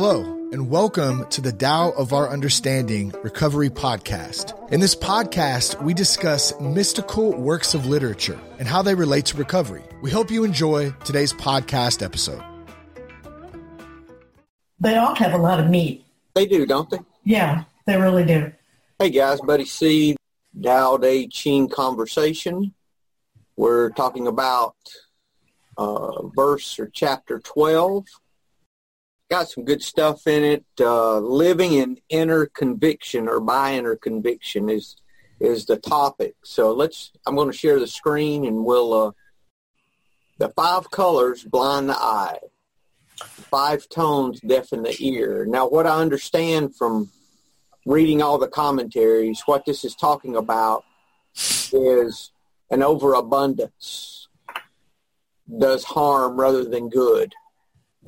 Hello, and welcome to the Tao of Our Understanding Recovery Podcast. In this podcast, we discuss mystical works of literature and how they relate to recovery. We hope you enjoy today's podcast episode. They all have a lot of meat. They do, don't they? Yeah, they really do. Hey guys, Buddy C, Tao Te Ching Conversation. We're talking about uh, verse or chapter 12 got some good stuff in it. Uh, living in inner conviction or by inner conviction is is the topic. So let's. I'm going to share the screen and we'll. Uh, the five colors blind the eye. Five tones deafen the ear. Now, what I understand from reading all the commentaries, what this is talking about is an overabundance does harm rather than good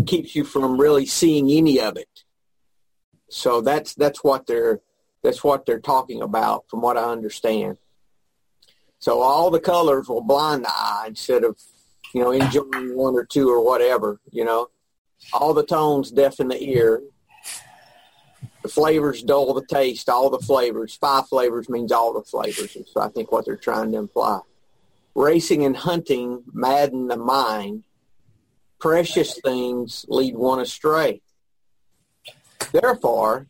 keeps you from really seeing any of it. So that's that's what they're that's what they're talking about, from what I understand. So all the colors will blind the eye instead of you know enjoying one or two or whatever. You know, all the tones deafen the ear. The flavors dull the taste. All the flavors, five flavors means all the flavors. So I think what they're trying to imply. Racing and hunting madden the mind precious things lead one astray. Therefore,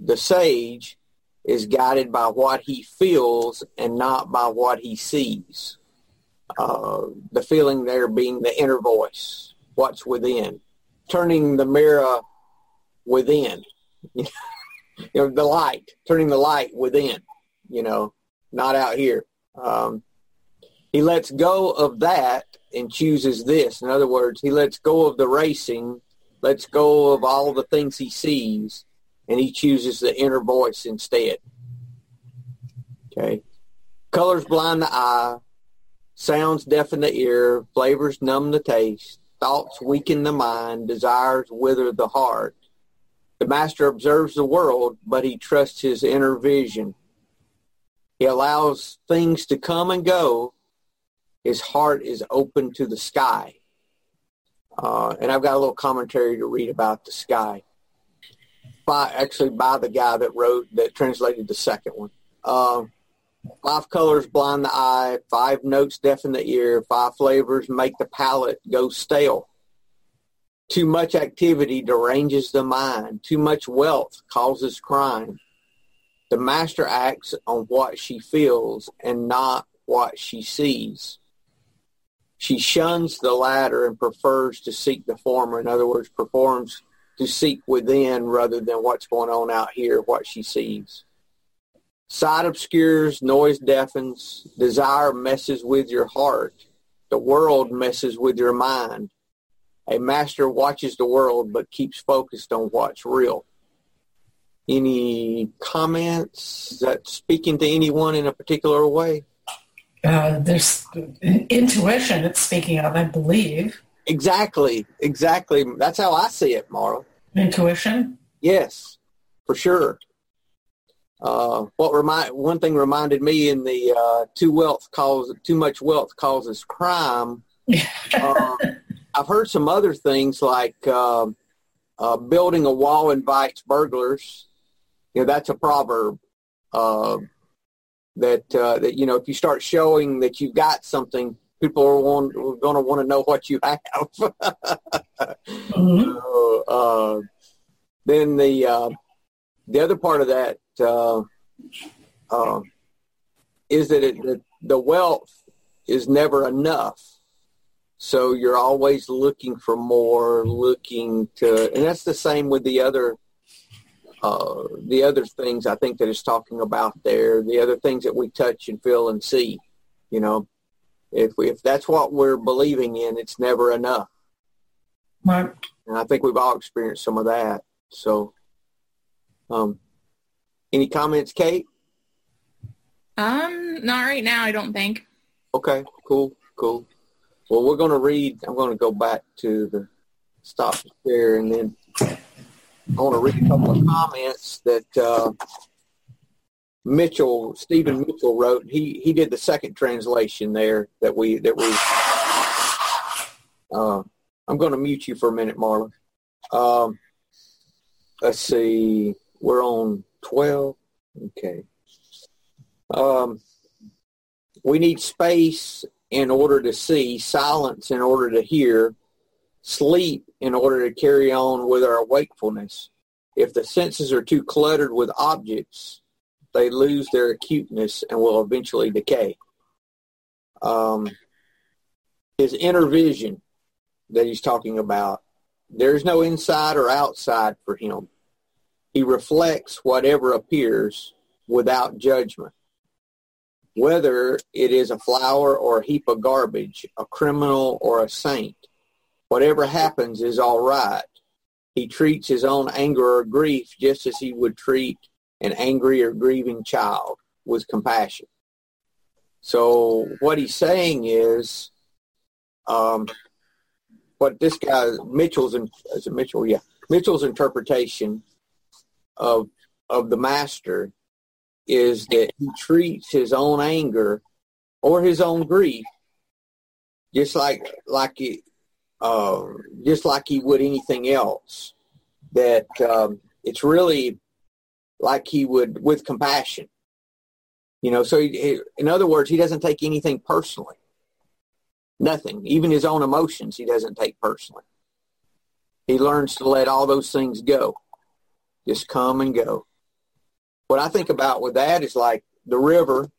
the sage is guided by what he feels and not by what he sees. Uh, the feeling there being the inner voice, what's within, turning the mirror within, you know, the light, turning the light within, you know, not out here. Um, he lets go of that and chooses this. In other words, he lets go of the racing, lets go of all the things he sees, and he chooses the inner voice instead. Okay. Colors blind the eye, sounds deafen the ear, flavors numb the taste, thoughts weaken the mind, desires wither the heart. The master observes the world, but he trusts his inner vision. He allows things to come and go, his heart is open to the sky. Uh, and I've got a little commentary to read about the sky. By actually by the guy that wrote that translated the second one. Uh, five colors blind the eye, five notes deafen the ear, five flavors make the palate go stale. Too much activity deranges the mind. Too much wealth causes crime. The master acts on what she feels and not what she sees. She shuns the latter and prefers to seek the former. In other words, performs to seek within rather than what's going on out here, what she sees. Sight obscures, noise deafens, desire messes with your heart. The world messes with your mind. A master watches the world but keeps focused on what's real. Any comments that speaking to anyone in a particular way? Uh, there's intuition it's speaking of, I believe. Exactly, exactly. That's how I see it, Marla. Intuition? Yes, for sure. Uh, what remind one thing reminded me in the uh, too wealth cause too much wealth causes crime. uh, I've heard some other things like um, uh, building a wall invites burglars. You know that's a proverb. That uh, that you know if you start showing that you've got something, people are, want, are going to want to know what you have. mm-hmm. uh, then the uh, the other part of that uh, uh, is that it, the, the wealth is never enough. So you're always looking for more, looking to, and that's the same with the other uh, the other things I think that it's talking about there, the other things that we touch and feel and see, you know, if we, if that's what we're believing in, it's never enough. Right. And I think we've all experienced some of that. So, um, any comments, Kate? Um, not right now. I don't think. Okay. Cool. Cool. Well, we're going to read. I'm going to go back to the stop there and then I want to read a couple of comments that uh, Mitchell, Stephen Mitchell wrote. He he did the second translation there that we that we. Uh, I'm going to mute you for a minute, Marlon. Um, let's see, we're on 12. Okay. Um, we need space in order to see, silence in order to hear, sleep in order to carry on with our wakefulness. If the senses are too cluttered with objects, they lose their acuteness and will eventually decay. Um, his inner vision that he's talking about, there's no inside or outside for him. He reflects whatever appears without judgment. Whether it is a flower or a heap of garbage, a criminal or a saint, whatever happens is all right. He treats his own anger or grief just as he would treat an angry or grieving child with compassion. So what he's saying is, um, what this guy Mitchell's is it Mitchell? Yeah, Mitchell's interpretation of of the master is that he treats his own anger or his own grief just like like he, uh, just like he would anything else. That um, it's really like he would with compassion. You know, so he, he, in other words, he doesn't take anything personally. Nothing, even his own emotions, he doesn't take personally. He learns to let all those things go, just come and go. What I think about with that is like the river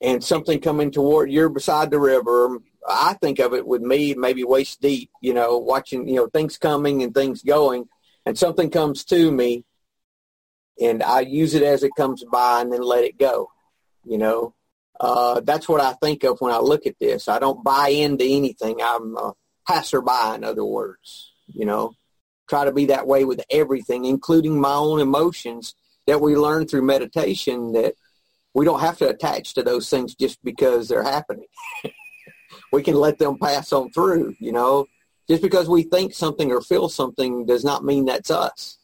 and something coming toward you're beside the river. I think of it with me maybe waist deep, you know, watching, you know, things coming and things going and something comes to me and I use it as it comes by and then let it go. You know, uh, that's what I think of when I look at this. I don't buy into anything. I'm a passerby, in other words. You know, try to be that way with everything, including my own emotions that we learn through meditation. That we don't have to attach to those things just because they're happening. we can let them pass on through. You know, just because we think something or feel something does not mean that's us.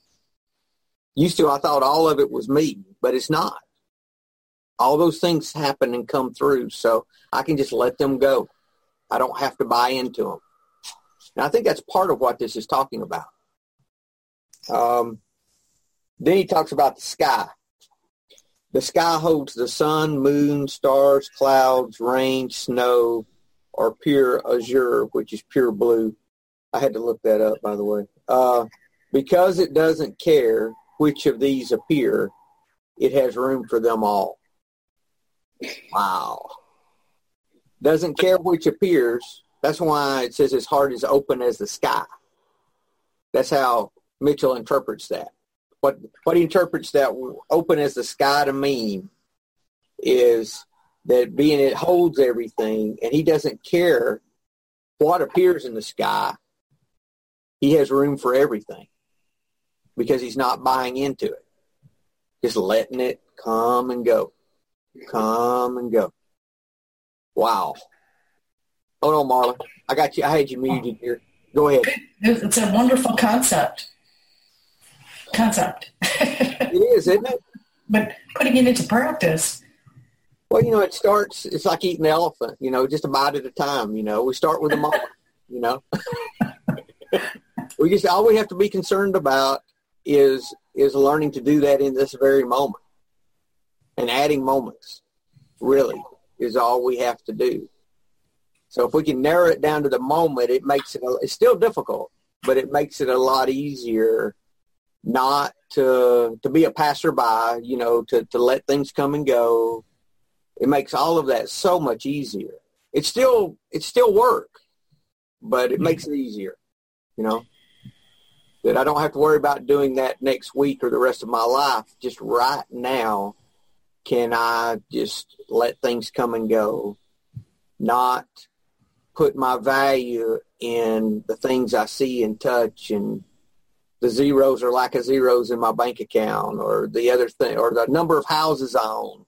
Used to, I thought all of it was me, but it's not. All those things happen and come through, so I can just let them go. I don't have to buy into them. And I think that's part of what this is talking about. Um, then he talks about the sky. The sky holds the sun, moon, stars, clouds, rain, snow, or pure azure, which is pure blue. I had to look that up, by the way. Uh, because it doesn't care which of these appear, it has room for them all. Wow. Doesn't care which appears. That's why it says his heart is open as the sky. That's how Mitchell interprets that. What what he interprets that open as the sky to mean is that being it holds everything and he doesn't care what appears in the sky. He has room for everything because he's not buying into it. Just letting it come and go. Come and go. Wow. Hold on, Marla. I got you. I had you muted here. Go ahead. It's a wonderful concept. Concept. it is, isn't it? But putting it into practice. Well, you know, it starts, it's like eating an elephant, you know, just a bite at a time, you know. We start with a moment, you know. we just, all we have to be concerned about is is learning to do that in this very moment. And adding moments really is all we have to do. So if we can narrow it down to the moment, it makes it, it's still difficult, but it makes it a lot easier not to, to be a passerby, you know, to, to let things come and go. It makes all of that so much easier. It's still, it's still work, but it mm-hmm. makes it easier, you know that I don't have to worry about doing that next week or the rest of my life. Just right now, can I just let things come and go, not put my value in the things I see and touch and the zeros or lack of zeros in my bank account or the other thing or the number of houses I own,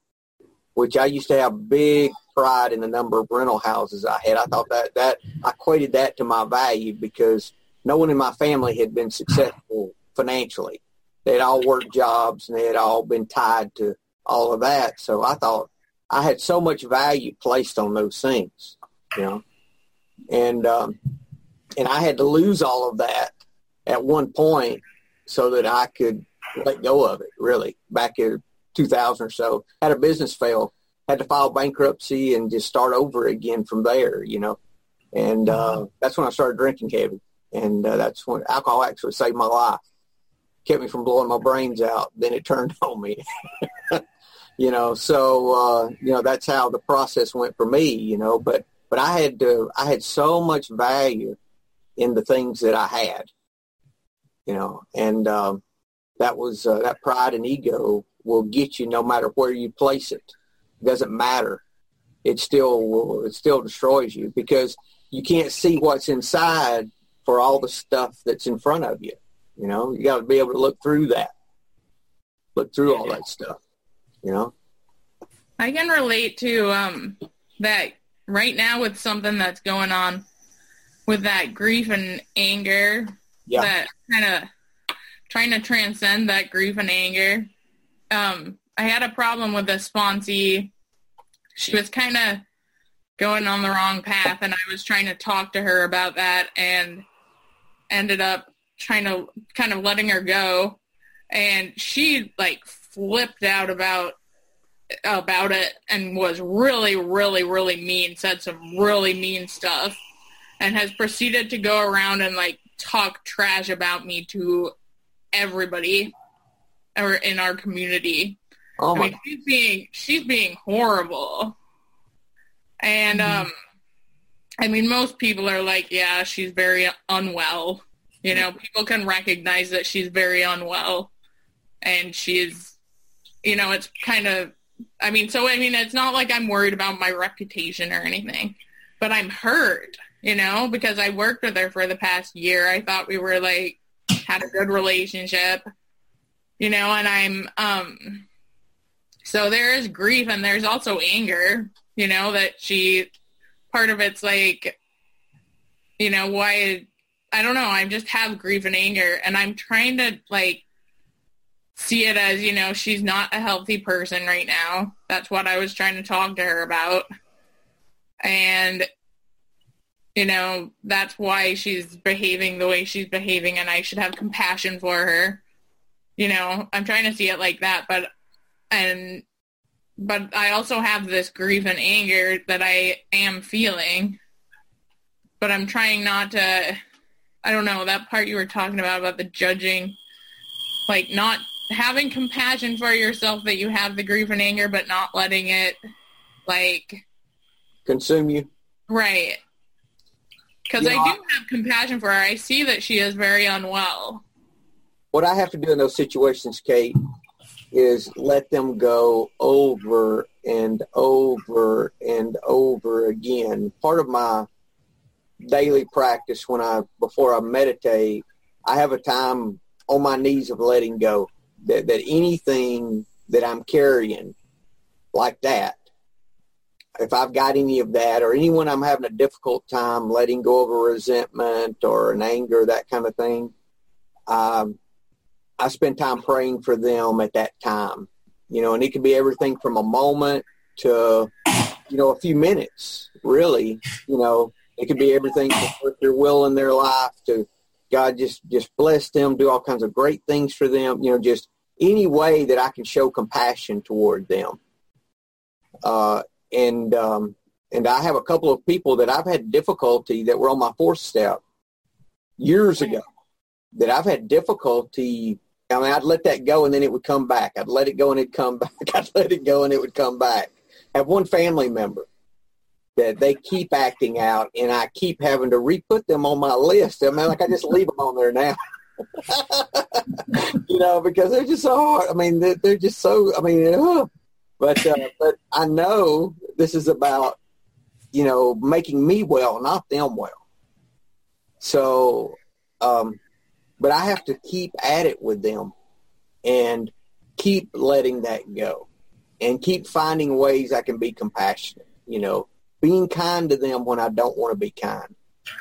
which I used to have big pride in the number of rental houses I had. I thought that, that I equated that to my value because no one in my family had been successful financially. They had all worked jobs and they had all been tied to all of that. So I thought I had so much value placed on those things, you know, and um, and I had to lose all of that at one point so that I could let go of it. Really, back in 2000 or so, had a business fail, had to file bankruptcy, and just start over again from there. You know, and uh, that's when I started drinking heavy, and uh, that's when alcohol actually saved my life, kept me from blowing my brains out. Then it turned on me. you know, so uh, you know that's how the process went for me. You know, but but I had to, I had so much value in the things that I had, you know, and um, that was uh, that pride and ego will get you no matter where you place it. It doesn't matter. It still will, it still destroys you because you can't see what's inside for all the stuff that's in front of you. You know, you got to be able to look through that, look through all that stuff. You know, I can relate to um, that right now with something that's going on with that grief and anger. Yeah. That kind of trying to transcend that grief and anger. Um, I had a problem with a sponsee. She was kind of going on the wrong path and I was trying to talk to her about that and ended up trying to kind of letting her go and she like flipped out about about it and was really really really mean said some really mean stuff and has proceeded to go around and like talk trash about me to everybody or in our community oh my I mean, she's being she's being horrible and mm-hmm. um, I mean, most people are like, yeah, she's very unwell. You know, people can recognize that she's very unwell, and she's, you know, it's kind of. I mean, so I mean, it's not like I'm worried about my reputation or anything, but I'm hurt, you know, because I worked with her for the past year. I thought we were like had a good relationship, you know, and I'm um so there is grief and there's also anger you know, that she, part of it's like, you know, why, I don't know, I just have grief and anger and I'm trying to like see it as, you know, she's not a healthy person right now. That's what I was trying to talk to her about. And, you know, that's why she's behaving the way she's behaving and I should have compassion for her. You know, I'm trying to see it like that, but, and but I also have this grief and anger that I am feeling. But I'm trying not to I don't know, that part you were talking about about the judging like not having compassion for yourself that you have the grief and anger but not letting it like consume you. Right. Cuz I do have compassion for her. I see that she is very unwell. What I have to do in those situations, Kate, is let them go over and over and over again. Part of my daily practice when I before I meditate, I have a time on my knees of letting go. That that anything that I'm carrying like that, if I've got any of that or anyone I'm having a difficult time letting go of a resentment or an anger, that kind of thing, um, I spend time praying for them at that time. You know, and it could be everything from a moment to, you know, a few minutes, really. You know, it could be everything from their will in their life to God just, just bless them, do all kinds of great things for them, you know, just any way that I can show compassion toward them. Uh, and, um, and I have a couple of people that I've had difficulty that were on my fourth step years ago that I've had difficulty. I mean, I'd let that go and then it would come back. I'd let it go and it'd come back. I'd let it go and it would come back. I have one family member that they keep acting out and I keep having to re-put them on my list. I mean, like I just leave them on there now. you know, because they're just so hard. I mean, they're, they're just so, I mean, uh, but, uh, but I know this is about, you know, making me well, not them well. So, um, but I have to keep at it with them and keep letting that go and keep finding ways I can be compassionate, you know, being kind to them when I don't want to be kind.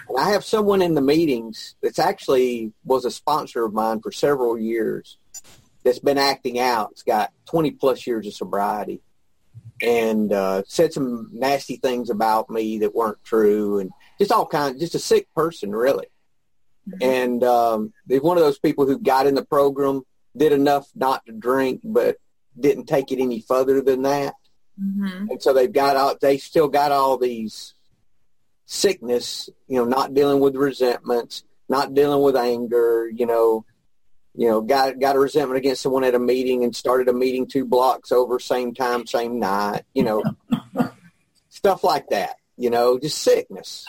And I have someone in the meetings that's actually was a sponsor of mine for several years that's been acting out. It's got 20 plus years of sobriety and uh, said some nasty things about me that weren't true and just all kinds, just a sick person really. Mm-hmm. And um, they're one of those people who got in the program, did enough not to drink, but didn't take it any further than that. Mm-hmm. And so they've got all, they still got all these sickness, you know, not dealing with resentments, not dealing with anger, you know, you know, got got a resentment against someone at a meeting and started a meeting two blocks over, same time, same night, you know, stuff like that, you know, just sickness.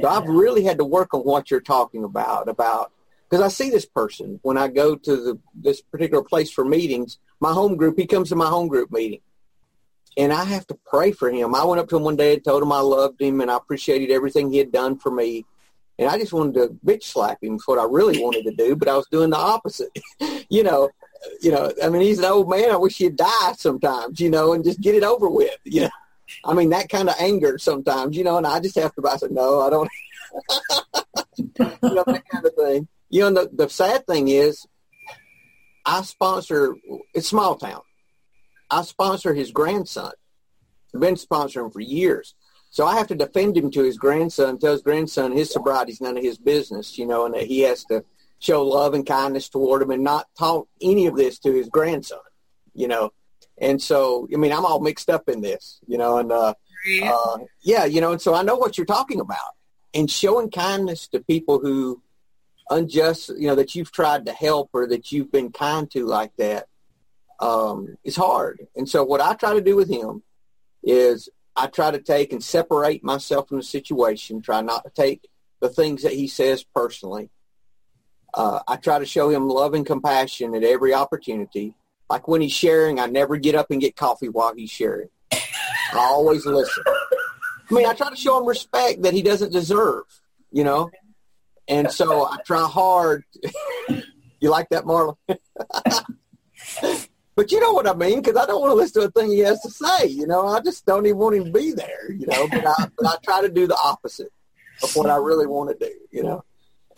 So I've really had to work on what you're talking about, about because I see this person when I go to the, this particular place for meetings. My home group, he comes to my home group meeting, and I have to pray for him. I went up to him one day and told him I loved him and I appreciated everything he had done for me. And I just wanted to bitch slap him for what I really wanted to do, but I was doing the opposite. you know, you know, I mean, he's an old man. I wish he'd die sometimes, you know, and just get it over with. You know, I mean, that kind of anger sometimes, you know, and I just have to, I said, no, I don't, you know, that kind of thing. You know, the, the sad thing is I sponsor, it's small town. I sponsor his grandson. I've been sponsoring for years. So I have to defend him to his grandson, tell his grandson his sobriety is none of his business, you know, and that he has to show love and kindness toward him and not talk any of this to his grandson, you know. And so, I mean, I'm all mixed up in this, you know, and uh, uh, yeah, you know, and so I know what you're talking about. And showing kindness to people who unjust, you know, that you've tried to help or that you've been kind to like that um, is hard. And so what I try to do with him is I try to take and separate myself from the situation, try not to take the things that he says personally. Uh, I try to show him love and compassion at every opportunity. Like when he's sharing, I never get up and get coffee while he's sharing. I always listen. I mean, I try to show him respect that he doesn't deserve, you know? And so I try hard. you like that, Marlon? But you know what I mean, because I don't want to listen to a thing he has to say. You know, I just don't even want him to be there. You know, but I, but I try to do the opposite of what I really want to do. You know,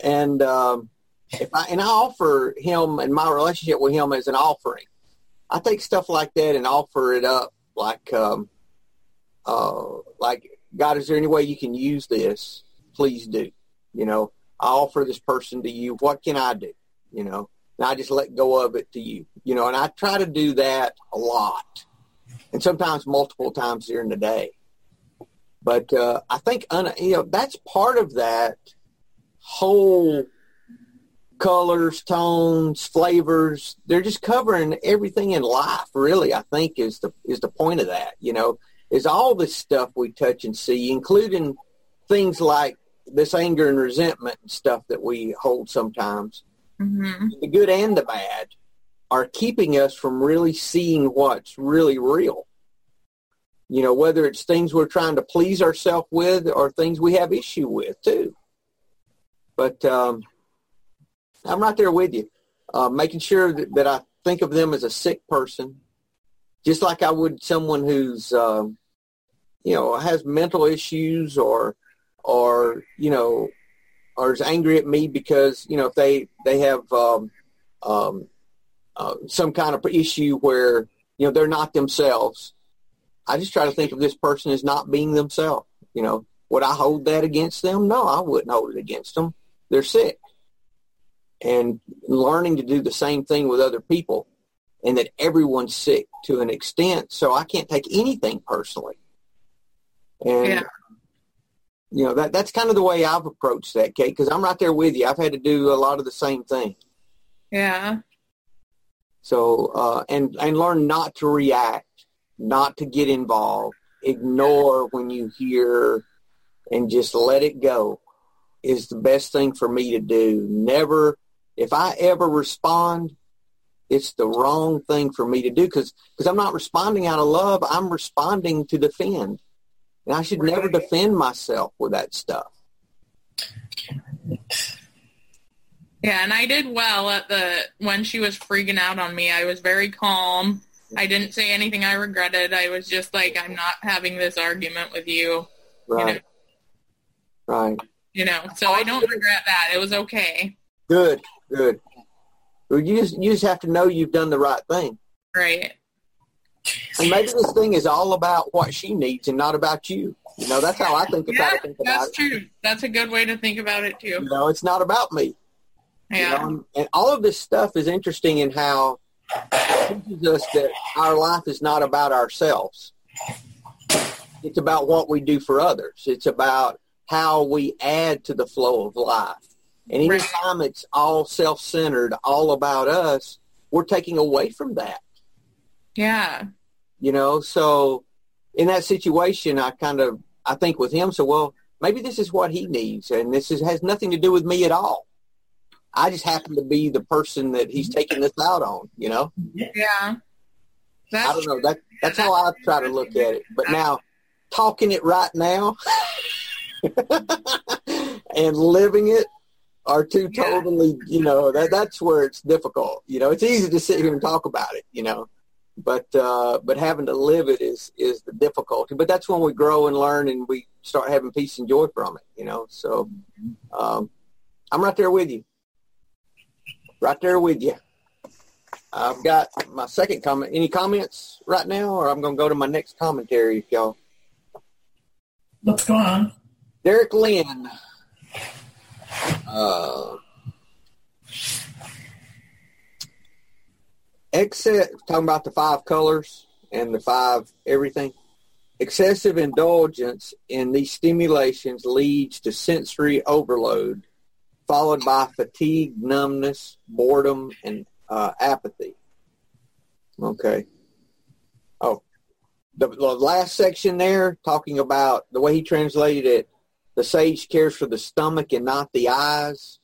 and um, if I and I offer him and my relationship with him as an offering. I take stuff like that and offer it up, like, um, uh, like God, is there any way you can use this? Please do. You know, I offer this person to you. What can I do? You know, and I just let go of it to you. You know, and I try to do that a lot, and sometimes multiple times during the day. But uh, I think you know that's part of that whole colors, tones, flavors. They're just covering everything in life. Really, I think is the is the point of that. You know, is all this stuff we touch and see, including things like this anger and resentment and stuff that we hold sometimes mm-hmm. the good and the bad, are keeping us from really seeing what's really real. You know, whether it's things we're trying to please ourselves with or things we have issue with too. But um, I'm right there with you, uh, making sure that, that, I think of them as a sick person, just like I would someone who's, um, you know, has mental issues or, or you know, or is angry at me because you know if they they have um, um, uh, some kind of issue where you know they're not themselves. I just try to think of this person as not being themselves. You know, would I hold that against them? No, I wouldn't hold it against them. They're sick, and learning to do the same thing with other people, and that everyone's sick to an extent. So I can't take anything personally. And yeah you know that that's kind of the way I've approached that, Kate, because I'm right there with you. I've had to do a lot of the same thing. Yeah. So uh, and and learn not to react, not to get involved, ignore when you hear, and just let it go is the best thing for me to do. Never, if I ever respond, it's the wrong thing for me to do because because I'm not responding out of love. I'm responding to defend. And I should never defend myself with that stuff. Yeah, and I did well at the when she was freaking out on me. I was very calm. I didn't say anything I regretted. I was just like, I'm not having this argument with you. Right. You know? Right. You know, so I don't regret that. It was okay. Good, good. Well, you just you just have to know you've done the right thing. Right. And maybe this thing is all about what she needs and not about you. You know, that's how I think about yeah, it. About that's it. true. That's a good way to think about it too. You know, it's not about me. Yeah. You know, and all of this stuff is interesting in how it teaches us that our life is not about ourselves. It's about what we do for others. It's about how we add to the flow of life. And anytime right. it's all self-centered, all about us, we're taking away from that. Yeah. You know, so in that situation, I kind of, I think with him, so well, maybe this is what he needs, and this is, has nothing to do with me at all. I just happen to be the person that he's taking this out on, you know? Yeah. That's I don't know. That that's how I try to look at it. But now, talking it right now and living it are two totally, you know, that that's where it's difficult. You know, it's easy to sit here and talk about it, you know, but uh, but having to live it is is the difficulty. But that's when we grow and learn, and we start having peace and joy from it, you know. So um, I'm right there with you, right there with you. I've got my second comment. Any comments right now, or I'm going to go to my next commentary, if y'all. What's going on? Derek Lin. Uh, except talking about the five colors and the five everything. Excessive indulgence in these stimulations leads to sensory overload, followed by fatigue, numbness, boredom, and uh, apathy. Okay. Oh, the, the last section there talking about the way he translated it. The sage cares for the stomach and not the eyes.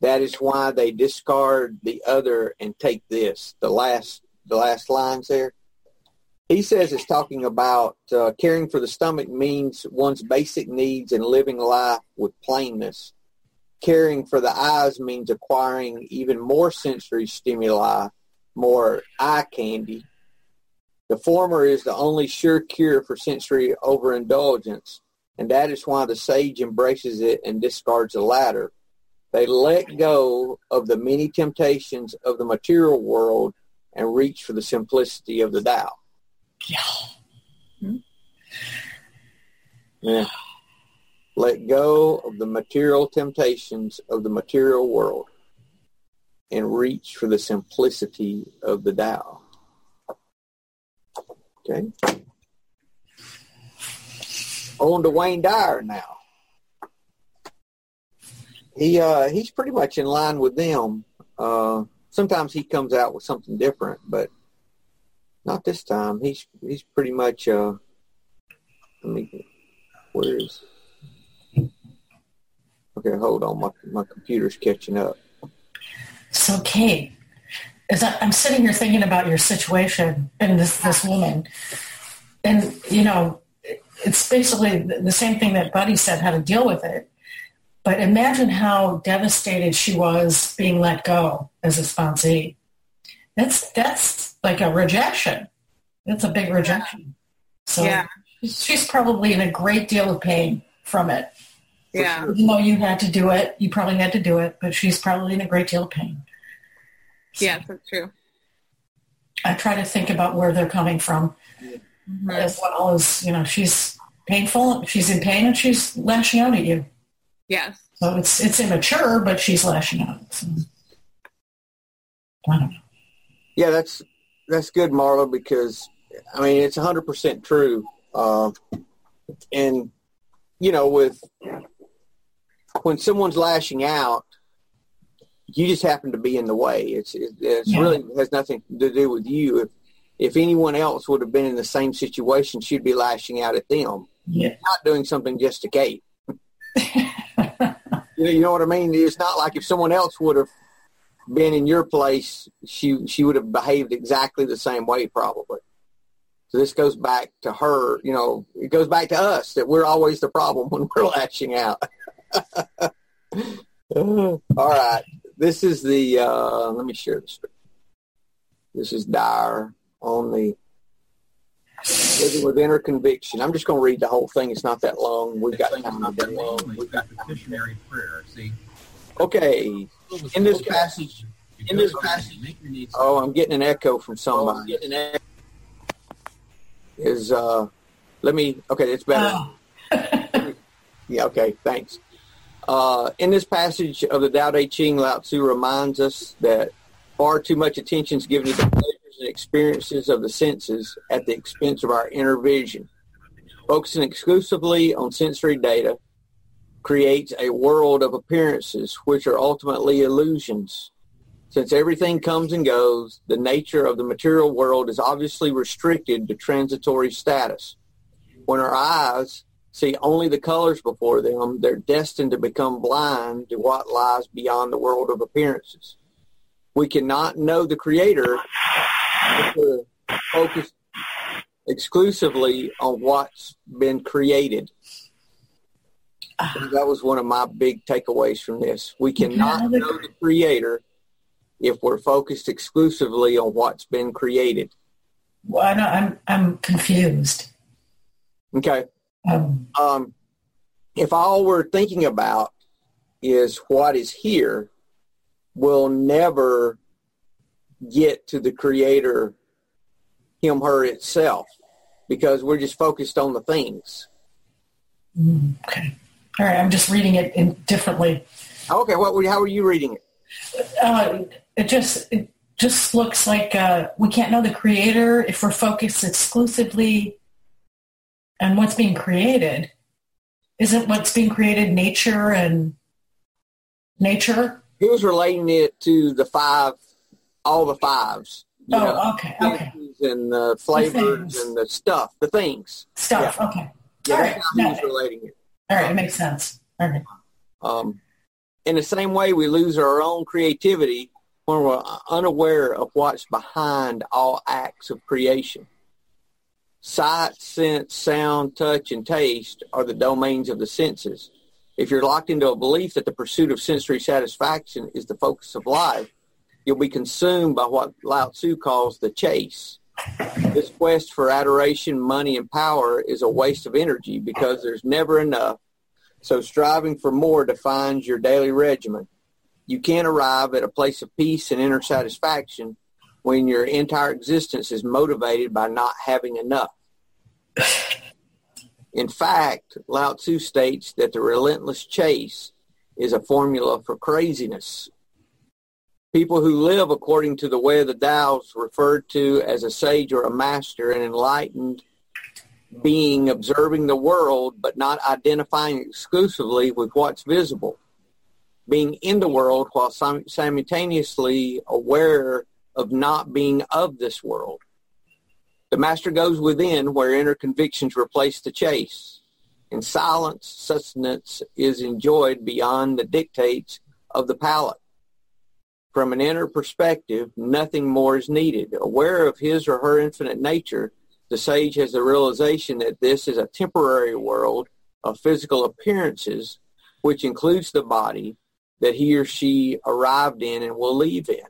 That is why they discard the other and take this. The last, the last lines there. He says it's talking about uh, caring for the stomach means one's basic needs and living life with plainness caring for the eyes means acquiring even more sensory stimuli, more eye candy. The former is the only sure cure for sensory overindulgence, and that is why the sage embraces it and discards the latter. They let go of the many temptations of the material world and reach for the simplicity of the Tao. Yeah. Hmm? Yeah. Let go of the material temptations of the material world and reach for the simplicity of the Tao. Okay. On to Wayne Dyer now. He uh, he's pretty much in line with them. Uh, sometimes he comes out with something different, but not this time. He's he's pretty much. Uh, let me. Where is? Okay, hold on. My my computer's catching up. So, Kate, as I, I'm sitting here thinking about your situation and this this woman, and you know, it's basically the same thing that Buddy said, how to deal with it. But imagine how devastated she was being let go as a sponsee. That's that's like a rejection. That's a big rejection. So yeah. she's probably in a great deal of pain from it. Yeah. Even though you had to do it, you probably had to do it, but she's probably in a great deal of pain. So yes, that's true. I try to think about where they're coming from mm-hmm. as well as, you know, she's painful, she's in pain and she's lashing out at you. Yes. So it's it's immature, but she's lashing out. So, I don't know. Yeah, that's that's good, Marla, because I mean it's hundred percent true. Uh, and you know, with when someone's lashing out, you just happen to be in the way. It's it, it's yeah. really has nothing to do with you. If if anyone else would have been in the same situation, she'd be lashing out at them, yeah. not doing something just to Kate. you, know, what I mean? It's not like if someone else would have been in your place, she she would have behaved exactly the same way, probably. So this goes back to her. You know, it goes back to us that we're always the problem when we're lashing out. All right. This is the, uh, let me share the screen. This is Dyer on the Living with Inner Conviction. I'm just going to read the whole thing. It's not that long. We've got time. Not that long. We've got the missionary prayer. See. Okay. In this passage, in this passage. Oh, I'm getting an echo from somebody. Is uh, let me. Okay, it's better. Oh. yeah, okay, thanks. Uh, in this passage of the Tao Te Ching, Lao Tzu reminds us that far too much attention is given to the pleasures and experiences of the senses at the expense of our inner vision. Focusing exclusively on sensory data creates a world of appearances which are ultimately illusions. Since everything comes and goes, the nature of the material world is obviously restricted to transitory status. When our eyes see only the colors before them, they're destined to become blind to what lies beyond the world of appearances. We cannot know the Creator if we're exclusively on what's been created. That was one of my big takeaways from this. We cannot know the Creator if we're focused exclusively on what's been created. Well, I'm I'm confused. Okay. Um, um, if all we're thinking about is what is here, we'll never get to the creator, him, her itself, because we're just focused on the things. Mm, okay. All right. I'm just reading it in differently. Okay. What? How are you reading it? Uh, it just it just looks like uh, we can't know the creator if we're focused exclusively and what's being created isn't what's being created nature and nature he was relating it to the five all the fives oh know, okay okay. and the flavors the and the stuff the things. Stuff yeah. okay. Yeah all right. he was relating it. All right it makes sense. All right. Um in the same way we lose our own creativity when we're unaware of what's behind all acts of creation. Sight, sense, sound, touch, and taste are the domains of the senses. If you're locked into a belief that the pursuit of sensory satisfaction is the focus of life, you'll be consumed by what Lao Tzu calls the chase. This quest for adoration, money, and power is a waste of energy because there's never enough. So striving for more defines your daily regimen. You can't arrive at a place of peace and inner satisfaction when your entire existence is motivated by not having enough. In fact, Lao Tzu states that the relentless chase is a formula for craziness. People who live according to the way of the Tao is referred to as a sage or a master, an enlightened being observing the world but not identifying exclusively with what's visible. Being in the world while simultaneously aware of not being of this world. The master goes within where inner convictions replace the chase. In silence, sustenance is enjoyed beyond the dictates of the palate. From an inner perspective, nothing more is needed. Aware of his or her infinite nature, the sage has the realization that this is a temporary world of physical appearances, which includes the body that he or she arrived in and will leave in.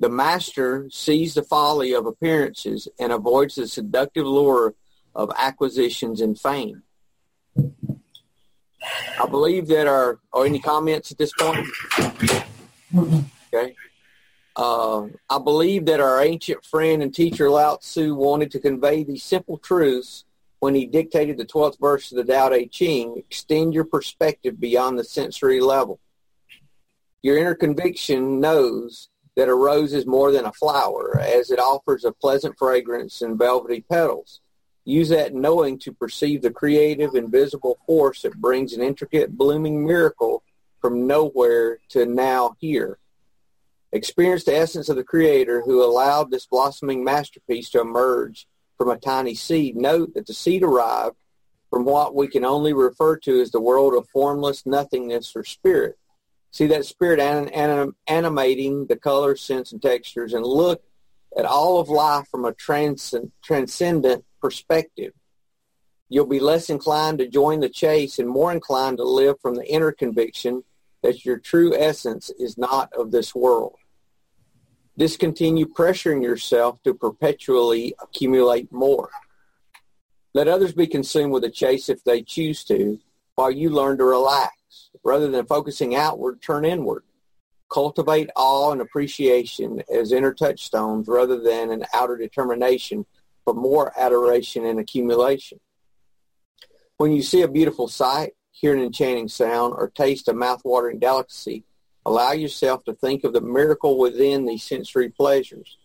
The master sees the folly of appearances and avoids the seductive lure of acquisitions and fame. I believe that our, or any comments at this point? Okay. Uh, I believe that our ancient friend and teacher Lao Tzu wanted to convey these simple truths when he dictated the 12th verse of the Tao Te Ching, extend your perspective beyond the sensory level. Your inner conviction knows that a rose is more than a flower, as it offers a pleasant fragrance and velvety petals. Use that knowing to perceive the creative, invisible force that brings an intricate, blooming miracle from nowhere to now here. Experience the essence of the Creator who allowed this blossoming masterpiece to emerge from a tiny seed. Note that the seed arrived from what we can only refer to as the world of formless nothingness or spirit see that spirit anim- anim- animating the colors, scents, and textures, and look at all of life from a transcend- transcendent perspective. You'll be less inclined to join the chase and more inclined to live from the inner conviction that your true essence is not of this world. Discontinue pressuring yourself to perpetually accumulate more. Let others be consumed with the chase if they choose to, while you learn to relax. Rather than focusing outward, turn inward. Cultivate awe and appreciation as inner touchstones rather than an outer determination for more adoration and accumulation. When you see a beautiful sight, hear an enchanting sound, or taste a mouth-watering delicacy, allow yourself to think of the miracle within these sensory pleasures.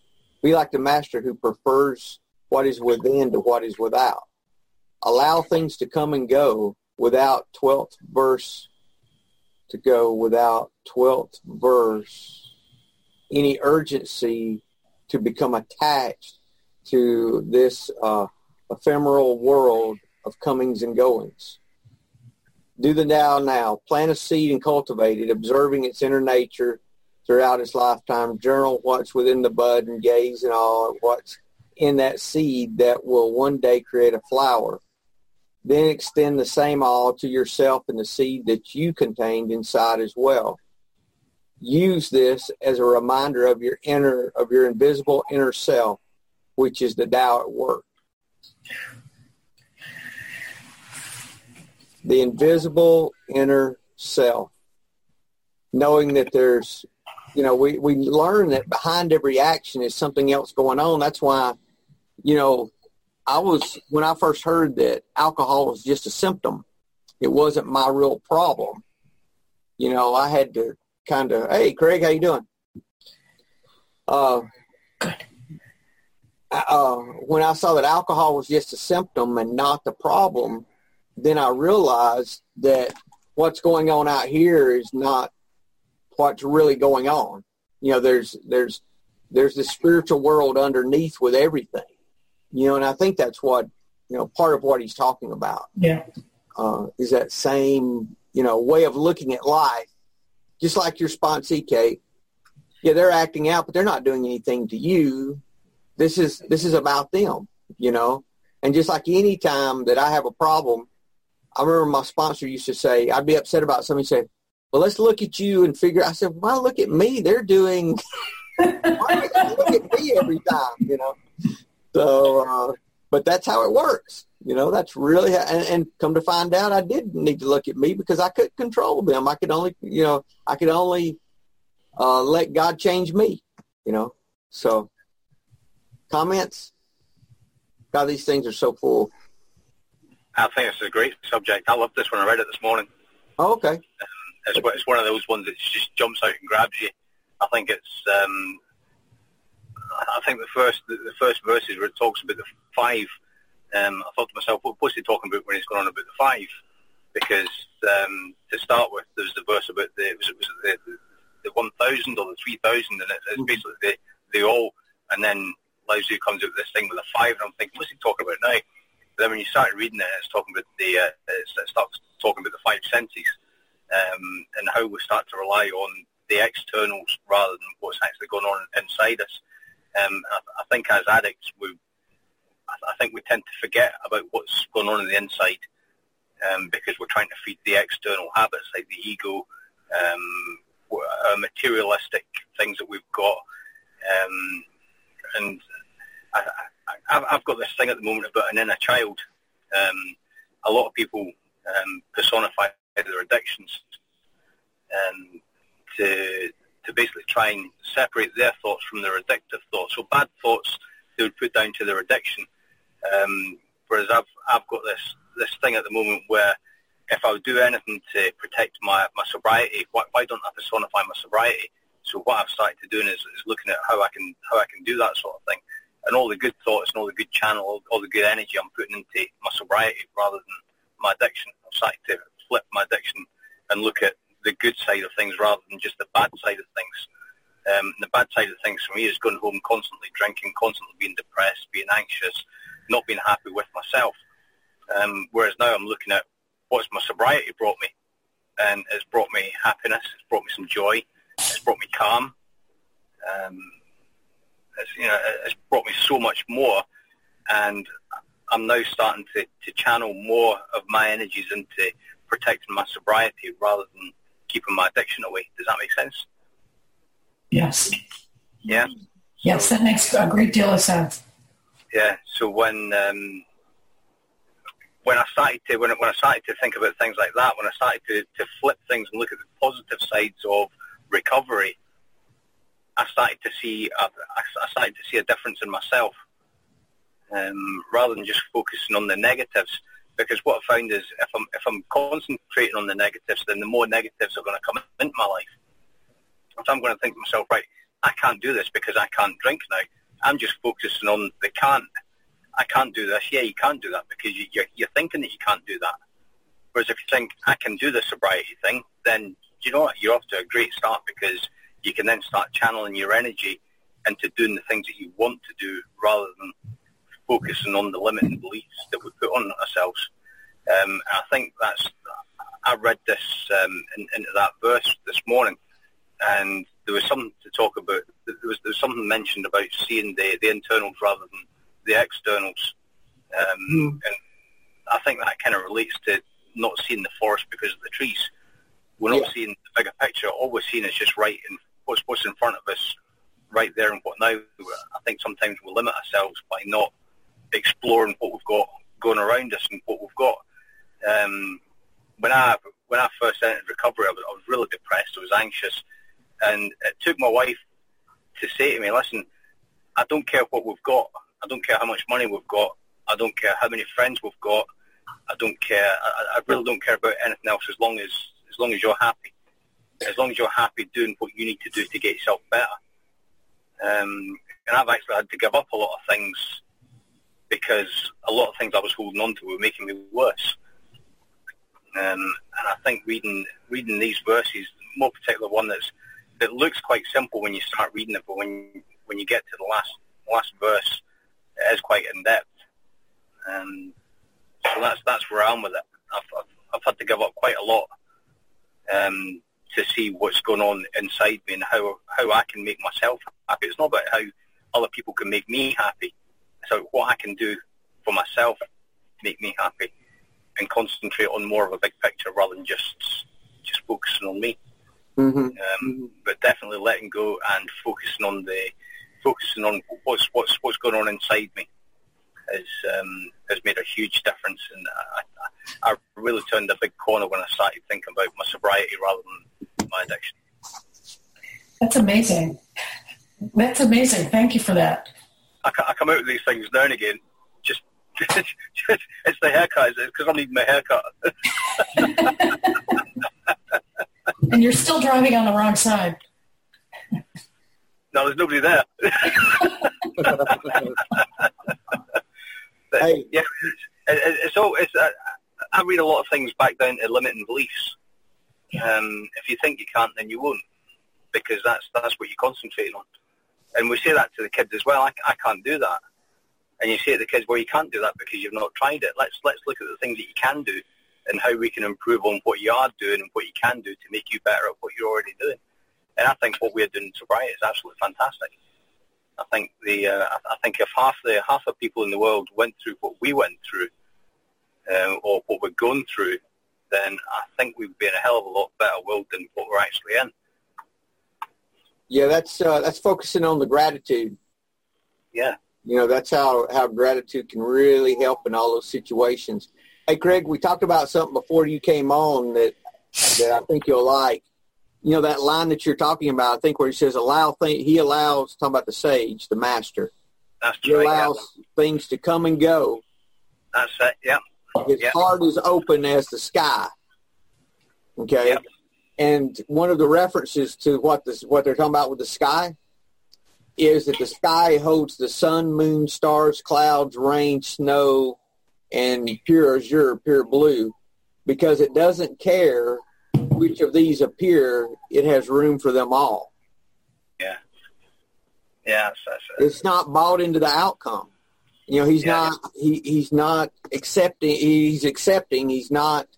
Be like the master who prefers what is within to what is without. Allow things to come and go without 12th verse to go without 12th verse any urgency to become attached to this uh, ephemeral world of comings and goings. Do the now now. Plant a seed and cultivate it, observing its inner nature throughout its lifetime. Journal what's within the bud and gaze and all at what's in that seed that will one day create a flower. Then extend the same all to yourself and the seed that you contained inside as well. Use this as a reminder of your inner, of your invisible inner self, which is the Tao at work. The invisible inner self. Knowing that there's, you know, we, we learn that behind every action is something else going on. That's why, you know, I was when I first heard that alcohol was just a symptom, it wasn't my real problem. You know, I had to kind of, hey, Craig, how you doing? Uh, uh, when I saw that alcohol was just a symptom and not the problem, then I realized that what's going on out here is not what's really going on. You know, there's there's there's the spiritual world underneath with everything you know, and I think that's what, you know, part of what he's talking about. Yeah. Uh, is that same, you know, way of looking at life, just like your sponsee, Kate. Yeah, they're acting out, but they're not doing anything to you. This is this is about them, you know. And just like any time that I have a problem, I remember my sponsor used to say, I'd be upset about something. Say, "Well, let's look at you and figure." I said, "Why look at me? They're doing. why look at me every time?" You know. So, uh, but that's how it works. You know, that's really, and, and come to find out, I did need to look at me because I couldn't control them. I could only, you know, I could only uh, let God change me. You know, so comments. God, these things are so full. I think it's a great subject. I love this one. I read it this morning. Oh, okay. It's, it's one of those ones that just jumps out and grabs you. I think it's um, I think the first the, first verses where it talks about the five, um, I thought to myself, what, what's he talking about when he's going on about the five? Because um, to start with, there's the verse about the was it was the the, the one thousand or the three thousand, and it, it's mm-hmm. basically they they all, and then Lao Tzu comes out with this thing with a five, and I'm thinking, what's he talking about now? Then when you start reading it, it's talking about the uh, it starts talking about the five senses um, and how we start to rely on the externals rather than what's actually going on inside us. Um, I, I, think as addicts, we, I, I, think we tend to forget about what's going on in the inside um, because we're trying to feed the external habits like the ego, um, uh, materialistic things that we've got. Um, and I, have I've got this thing at the moment about an inner child. Um, a lot of people um, personify their addictions to to basically try and separate their thoughts from their addictive thoughts. So bad thoughts they would put down to their addiction. Um, whereas I've I've got this this thing at the moment where if I would do anything to protect my, my sobriety, why, why don't I personify my sobriety? So what I've started to do is, is looking at how I can how I can do that sort of thing, and all the good thoughts and all the good channel, all, all the good energy I'm putting into my sobriety rather than my addiction. I've started to flip my addiction and look at the good side of things rather than just the bad side of things. Um, the bad side of things for me is going home constantly drinking, constantly being depressed, being anxious, not being happy with myself. Um, whereas now I'm looking at what's my sobriety brought me, and it's brought me happiness, it's brought me some joy, it's brought me calm. Um, you know, it's brought me so much more, and I'm now starting to, to channel more of my energies into protecting my sobriety rather than keeping my addiction away. Does that make sense? Yes. Yeah. Yes, that makes a great deal of sense. Yeah. So when um, when I started to when, when I started to think about things like that, when I started to, to flip things and look at the positive sides of recovery, I started to see I, started to see a difference in myself. Um, rather than just focusing on the negatives, Because what I found is if I'm if I'm concentrating on the negatives, then the more negatives are going to come into my life. If I'm going to think to myself, right, I can't do this because I can't drink now. I'm just focusing on the can't. I can't do this. Yeah, you can't do that because you, you're, you're thinking that you can't do that. Whereas if you think I can do the sobriety thing, then you know what? You're off to a great start because you can then start channeling your energy into doing the things that you want to do rather than focusing on the limiting beliefs that we put on ourselves. Um, I think that's, I read this um, in, into that verse this morning and there was something to talk about. There was, there was something mentioned about seeing the, the internals rather than the externals. Um, mm. And I think that kind of relates to not seeing the forest because of the trees. We're not yeah. seeing the bigger picture. All we're seeing is just right in what's, what's in front of us right there and what now. I think sometimes we limit ourselves by not exploring what we've got going around us and what we've got. Um, when I when I first entered recovery, I was, I was really depressed. I was anxious, and it took my wife to say to me, "Listen, I don't care what we've got. I don't care how much money we've got. I don't care how many friends we've got. I don't care. I, I really don't care about anything else as long as as long as you're happy. As long as you're happy doing what you need to do to get yourself better." Um, and I've actually had to give up a lot of things because a lot of things I was holding on to were making me worse. Um, and I think reading reading these verses, more particular one that's it looks quite simple when you start reading it, but when when you get to the last last verse, it is quite in depth. Um, so that's that's where I'm with it. I've, I've, I've had to give up quite a lot um, to see what's going on inside me and how how I can make myself happy. It's not about how other people can make me happy. It's about what I can do for myself, make me happy, and concentrate on more of a big picture rather than just just focusing on me. Mm-hmm. Um, but definitely letting go and focusing on the focusing on what's what's what's going on inside me has um, has made a huge difference, and I, I, I really turned a big corner when I started thinking about my sobriety rather than my addiction. That's amazing. That's amazing. Thank you for that. I, I come out with these things now and again. Just, just it's the haircut. It's because I need my haircut. and you're still driving on the wrong side. No, there's nobody there. but, hey. yeah, it, it's all. It's. Uh, I read a lot of things back down to limiting beliefs. Um, if you think you can't, then you won't, because that's that's what you're concentrating on. And we say that to the kids as well. I, I can't do that. And you say to the kids, well, you can't do that because you've not tried it. Let's let's look at the things that you can do and how we can improve on what you are doing and what you can do to make you better at what you're already doing. And I think what we're doing in sobriety is absolutely fantastic. I think the uh, I think if half the half the people in the world went through what we went through, uh, or what we're going through, then I think we'd be in a hell of a lot better world than what we're actually in. Yeah, that's uh, that's focusing on the gratitude. Yeah. You know, that's how, how gratitude can really help in all those situations. Hey, Craig, we talked about something before you came on that that I think you'll like. You know that line that you're talking about. I think where he says, "Allow thing." He allows talking about the sage, the master. That's he right, allows yeah. things to come and go. That's it. Yeah. His yep. heart is open as the sky. Okay. Yep. And one of the references to what this what they're talking about with the sky is that the sky holds the sun, moon, stars, clouds, rain, snow, and pure azure, pure blue, because it doesn't care which of these appear. It has room for them all. Yeah. Yeah, that's, it's not bought into the outcome. You know, he's yeah. not he he's not accepting. He's accepting. He's not,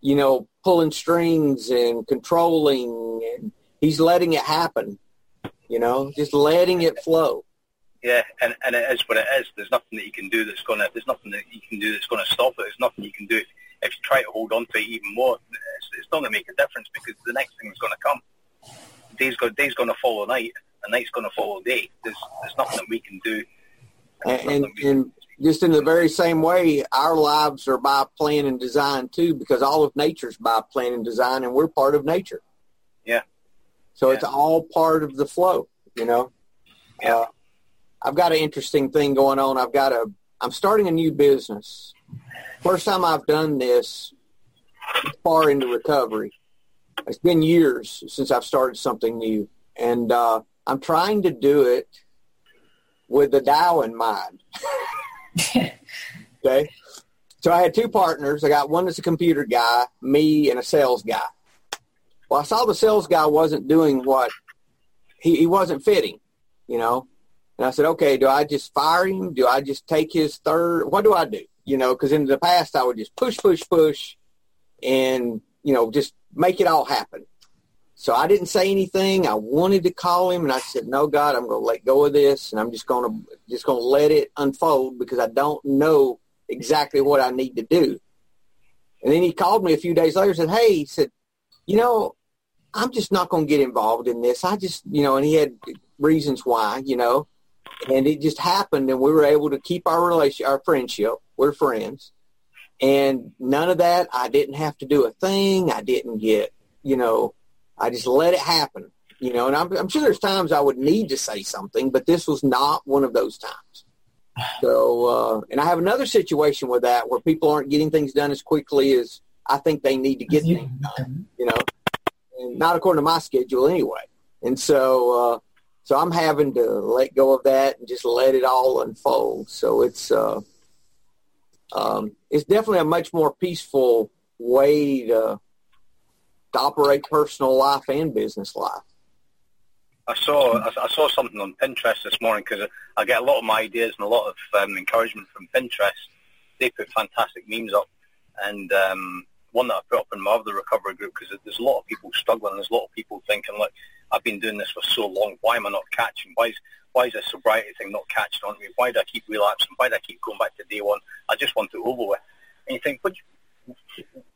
you know, pulling strings and controlling and he's letting it happen you know just letting it flow yeah and and it is what it is there's nothing that you can do that's going to there's nothing that you can do that's to stop it there's nothing you can do if, you try to hold on to it even more it's, it's not going to make a difference because the next thing is going to come day's going day's to follow night and night's going to follow day there's there's nothing that we can do and, and, just in the very same way, our lives are by plan and design too, because all of nature's by plan and design, and we're part of nature. Yeah. So yeah. it's all part of the flow, you know. Yeah. Uh, I've got an interesting thing going on. I've got a. I'm starting a new business, first time I've done this far into recovery. It's been years since I've started something new, and uh, I'm trying to do it with the Tao in mind. okay, so I had two partners. I got one that's a computer guy, me, and a sales guy. Well, I saw the sales guy wasn't doing what he, he wasn't fitting, you know. And I said, okay, do I just fire him? Do I just take his third? What do I do? You know, because in the past I would just push, push, push, and you know, just make it all happen. So I didn't say anything. I wanted to call him, and I said, "No, God, I'm going to let go of this, and I'm just going to just going to let it unfold because I don't know exactly what I need to do." And then he called me a few days later and said, "Hey," he said, "You know, I'm just not going to get involved in this. I just, you know," and he had reasons why, you know, and it just happened, and we were able to keep our relation, our friendship. We're friends, and none of that. I didn't have to do a thing. I didn't get, you know I just let it happen, you know. And I'm, I'm sure there's times I would need to say something, but this was not one of those times. So, uh, and I have another situation with that where people aren't getting things done as quickly as I think they need to get things done, you know, and not according to my schedule anyway. And so, uh, so I'm having to let go of that and just let it all unfold. So it's, uh, um, it's definitely a much more peaceful way to to operate personal life and business life. I saw I saw something on Pinterest this morning because I get a lot of my ideas and a lot of um, encouragement from Pinterest. They put fantastic memes up, and um, one that I put up in my other recovery group because there's a lot of people struggling. There's a lot of people thinking, "Look, I've been doing this for so long. Why am I not catching? Why is why is this sobriety thing not catching on me? Why do I keep relapsing? Why do I keep going back to day one? I just want it over with." And you think, "But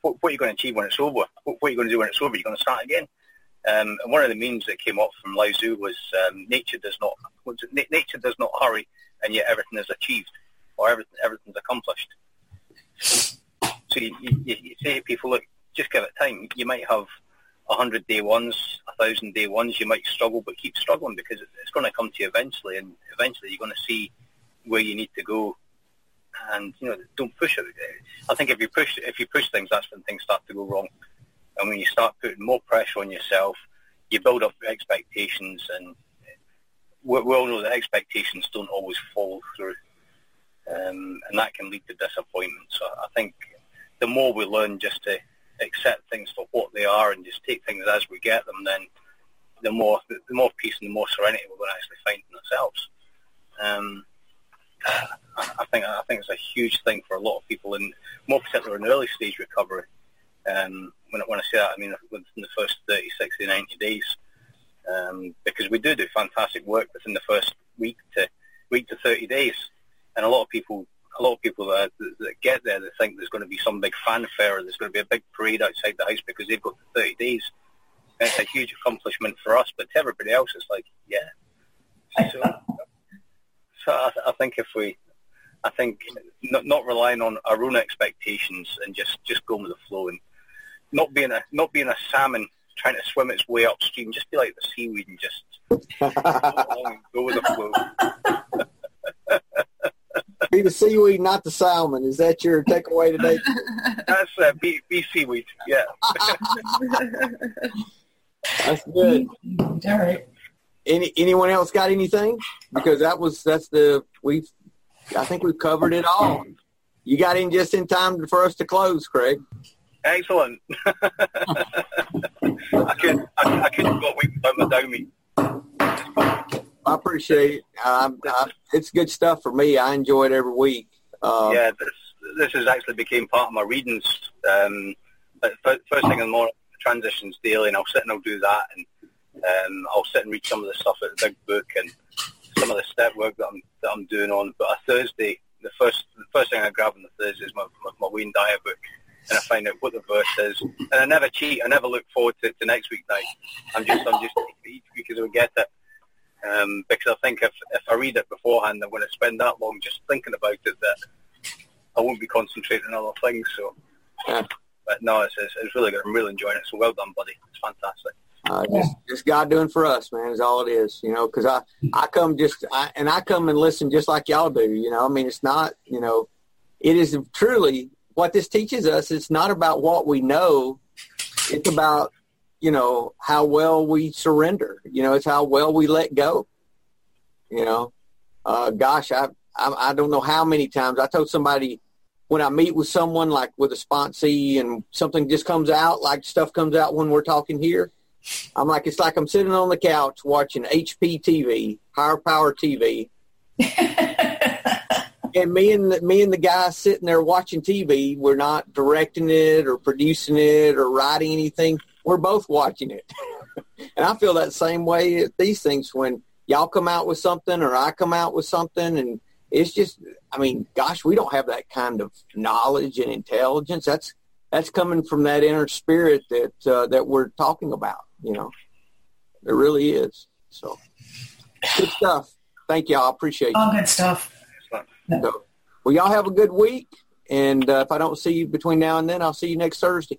what, what, are you going to achieve when it's over? What, what, are you going to do when it's over? You're going to start again. Um, and one of the memes that came up from Lao Tzu was um, nature does not nature does not hurry, and yet everything is achieved or everything everything's accomplished. So you, you, you say to people, look, just give it time. You might have a hundred day ones, a thousand day ones. You might struggle, but keep struggling because it's going to come to you eventually, and eventually you're going to see where you need to go and you know don't push it. I think if you push if you push things, that's when things start to go wrong. And when you start putting more pressure on yourself, you build up expectations, and we, we all know that expectations don't always follow through, um, and that can lead to disappointment. So I think the more we learn just to accept things for what they are and just take things as we get them, then the more the more peace and the more serenity we're going to actually find in ourselves. Um, I think I think it's a huge thing for a lot of people, and more particularly in early stage recovery. Um, when, when I say that, I mean within the first 30, 60, 90 days, um, because we do do fantastic work within the first week to week to 30 days, and a lot of people, a lot of people that, that get there, they think there's going to be some big fanfare, or there's going to be a big parade outside the house because they've got the 30 days. And it's a huge accomplishment for us, but to everybody else, it's like, yeah. So, so I, I think if we I think not, not relying on our own expectations and just, just going with the flow and not being a not being a salmon trying to swim its way upstream. Just be like the seaweed and just go, with the flow. be the seaweed, not the salmon. Is that your takeaway today? That's uh, be, be seaweed. Yeah. That's good. All right. Any anyone else got anything? Because that was that's the we've I think we've covered it all. You got in just in time for us to close, Craig. Excellent. I could I, I couldn't got weak without my dummy. I appreciate it. I, it's good stuff for me. I enjoy it every week. Uh, yeah, this this has actually became part of my readings. Um, first thing in the morning, transitions daily, and I'll sit and I'll do that, and um, I'll sit and read some of the stuff at the big book and some of the step work that I'm that I'm doing on. But a Thursday, the first the first thing I grab on the Thursday is my my, my Wayne Dyer book, and I find out what the verse is. And I never cheat. I never look forward to, to next week night. I'm just I'm just each week as we get it. Um, because I think if if I read it beforehand, I'm going to spend that long just thinking about it that I won't be concentrating on other things. So, but no, it's, it's, it's really good. I'm really enjoying it. So well done, buddy. It's fantastic. Uh, just, just God doing for us, man, is all it is, you know, because I, I come just, I, and I come and listen just like y'all do, you know, I mean, it's not, you know, it is truly what this teaches us, it's not about what we know. It's about, you know, how well we surrender. You know, it's how well we let go. You know, uh, gosh, I, I, I don't know how many times I told somebody when I meet with someone like with a sponsee and something just comes out, like stuff comes out when we're talking here. I'm like, it's like I'm sitting on the couch watching HP TV, higher power TV. and me and the, me and the guy sitting there watching TV, we're not directing it or producing it or writing anything. We're both watching it. and I feel that same way at these things when y'all come out with something or I come out with something and it's just I mean, gosh, we don't have that kind of knowledge and intelligence. That's that's coming from that inner spirit that uh, that we're talking about, you know. It really is. So good stuff. Thank you. I appreciate All good stuff. So, well, y'all have a good week. And uh, if I don't see you between now and then, I'll see you next Thursday.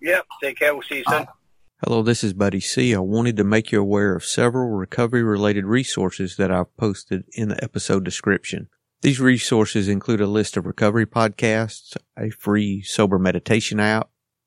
Yep. Take care. We'll see you soon. Hello, this is Buddy C. I wanted to make you aware of several recovery related resources that I've posted in the episode description. These resources include a list of recovery podcasts, a free sober meditation app,